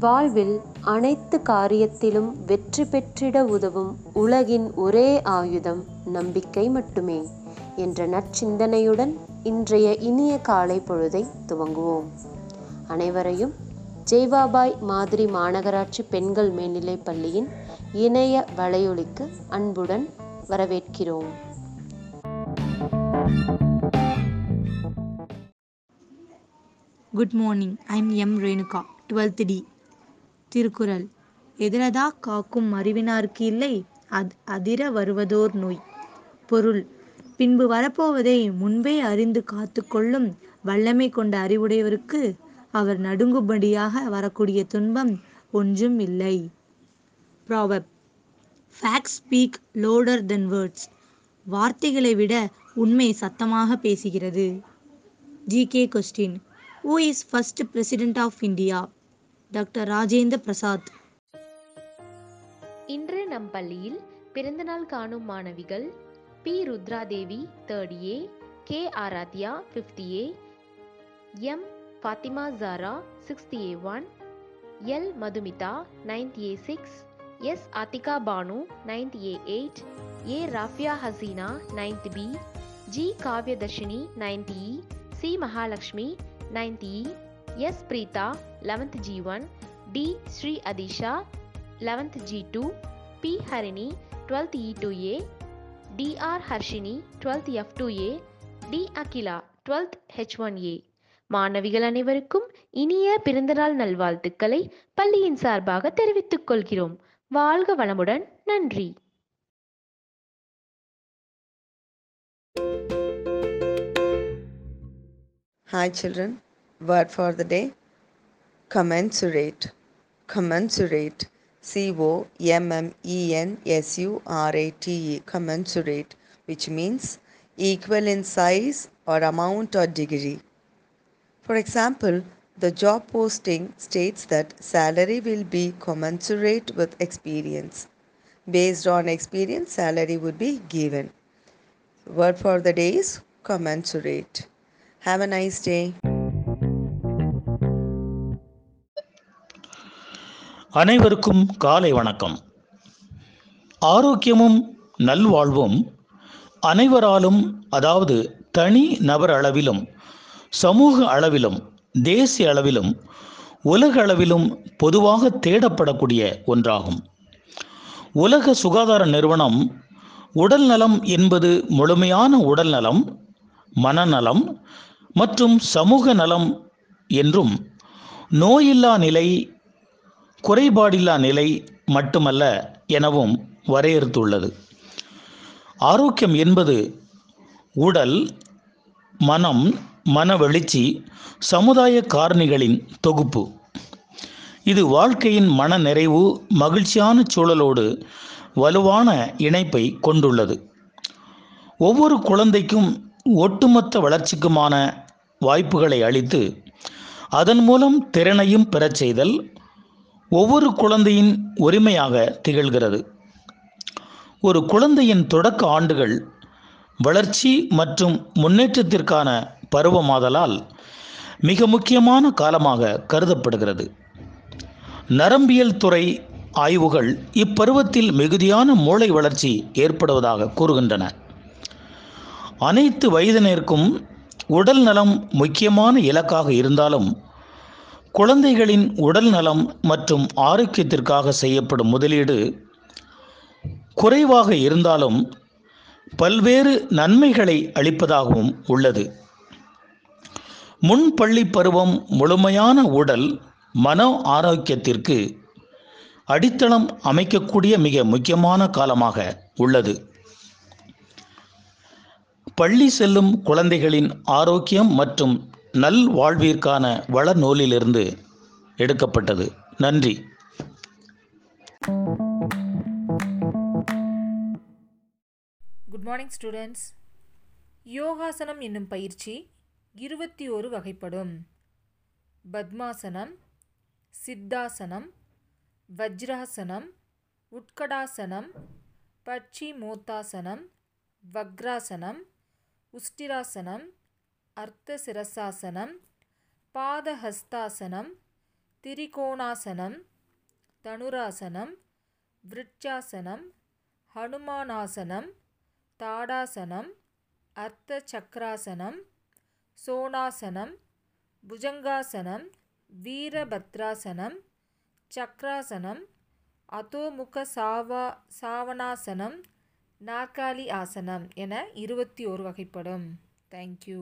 வாழ்வில் அனைத்து காரியத்திலும் வெற்றி பெற்றிட உதவும் உலகின் ஒரே ஆயுதம் நம்பிக்கை மட்டுமே என்ற நற்சிந்தனையுடன் இன்றைய இனிய காலை பொழுதை துவங்குவோம். அனைவரையும் ஜெய்வாபாய் மாதிரி மாநகராட்சி பெண்கள் மேல்நிலைப் பள்ளியின் இணைய வலையொலிக்கு அன்புடன் வரவேற்கிறோம். Good morning I'm M Renuka twelfth D Thirukkural. எதிரதா காக்கும் அறிவினார்க்கு இல்லை அத் அதிர வருவதோர் நோய். பொருள். பின்பு வரப்போவதை முன்பே அறிந்து காத்து கொள்ளும் வல்லமை கொண்ட அறிவுடையவருக்கு அவர் நடுங்கும்படியாக வரக்கூடிய துன்பம் ஒன்றும் இல்லை. Proverb fact speak louder than words வார்த்தைகளை விட உண்மை சத்தமாக பேசுகிறது. GK question who is first president of India doctor Rajendra Prasad. இன்று நம் பள்ளியில் பிறந்தநாள் காணும் மாணவிகள் P. Rudradevi third A K Aaradhya fifth A M Fathima Zara sixth A one L Madhumitha ninth A six S Aathika Banu ninth A eight A Rafia Haseena ninth B G Kavyadharshini ninth E C Mahalakshmi ninth E S Preetha eleventh G one D Sri Athisha eleventh G two B Harini twelfth E two A T R Harshini twelfth F two A D Akila twelfth H one A மாணவிகள் அனைவருக்கும் இனிய பிறந்தநாள் நல்வாழ்த்துக்களை பள்ளியின் சார்பாக தெரிவித்துக் கொள்கிறோம். வாழ்க வளமுடன். நன்றி. Hi, children. Word for the day commensurate. Commensurate. C O M M E N S U R A T E. Commensurate, which means equal in size or amount or degree. For example, the job posting states that salary will be commensurate with experience. Based on experience, salary would be given. Word for the day is commensurate. Have a nice day. அனைவருக்கும் காலை வணக்கம். ஆரோக்கியமும் நல்வாழ்வும் அனைவராலும் அதாவது தனி நபர் அளவிலும் சமூக அளவிலும் தேசிய அளவிலும் உலக அளவிலும் பொதுவாக தேடப்படக்கூடிய ஒன்றாகும். உலக சுகாதார நிறுவனம் உடல் நலம் என்பது முழுமையான உடல் நலம் மனநலம் மற்றும் சமூக நலம் என்றும் நோயில்லா நிலை குறைபாடில்லா நிலை மட்டுமல்ல எனவும் வரையறுத்துள்ளது. ஆரோக்கியம் என்பது உடல் மனம் மன வெளிச்சி சமுதாய காரணிகளின் தொகுப்பு. இது வாழ்க்கையின் மன நிறைவு மகிழ்ச்சியான சூழலோடு வலுவான இணைப்பை கொண்டுள்ளது. ஒவ்வொரு குழந்தைக்கும் ஒட்டுமொத்த வளர்ச்சிக்குமான வாய்ப்புகளை அளித்து அதன் மூலம் திறனையும் பெறச் செய்தல் ஒவ்வொரு குழந்தையின் உரிமையாக திகழ்கிறது. ஒரு குழந்தையின் தொடக்க ஆண்டுகள் வளர்ச்சி மற்றும் முன்னேற்றத்திற்கான பருவமாதலால் மிக முக்கியமான காலமாக கருதப்படுகிறது. நரம்பியல் துறை ஆய்வுகள் இப்பருவத்தில் மிகுதியான மூளை வளர்ச்சி ஏற்படுவதாக கூறுகின்றன. அனைத்து வயதினருக்கும் உடல் நலம் முக்கியமான இலக்காக இருந்தாலும் குழந்தைகளின் உடல் நலம் மற்றும் ஆரோக்கியத்திற்காக செய்யப்படும் முதலீடு குறைவாக இருந்தாலும் பல்வேறு நன்மைகளை அளிப்பதாகவும் உள்ளது. முன்பள்ளி பருவம் முழுமையான உடல் மன ஆரோக்கியத்திற்கு அடித்தளம் அமைக்கக்கூடிய மிக முக்கியமான காலமாக உள்ளது. பள்ளி செல்லும் குழந்தைகளின் ஆரோக்கியம் மற்றும் நல் வாழ்விற்கான வள நூலிலிருந்து எடுக்கப்பட்டது. நன்றி. குட் மார்னிங் ஸ்டூடெண்ட்ஸ் யோகாசனம் என்னும் பயிற்சி இருபத்தி ஒரு வகைப்படும். பத்மாசனம் சித்தாசனம் வஜ்ராசனம் உட்கடாசனம் பட்சி மோத்தாசனம் வக்ராசனம் உஷ்டிராசனம் அர்த்த சிரசாசனம் பாதஹஸ்தாசனம் திரிகோணாசனம் தனுராசனம் விருட்சாசனம் ஹனுமானாசனம் தாடாசனம் அர்த்த சக்கராசனம் சோனாசனம் புஜங்காசனம் வீரபத்ராசனம் சக்ராசனம் அதோமுக சாவா சாவனாசனம் நாற்காலி ஆசனம் என இருபத்தி ஒரு வகைப்படும். தேங்க்யூ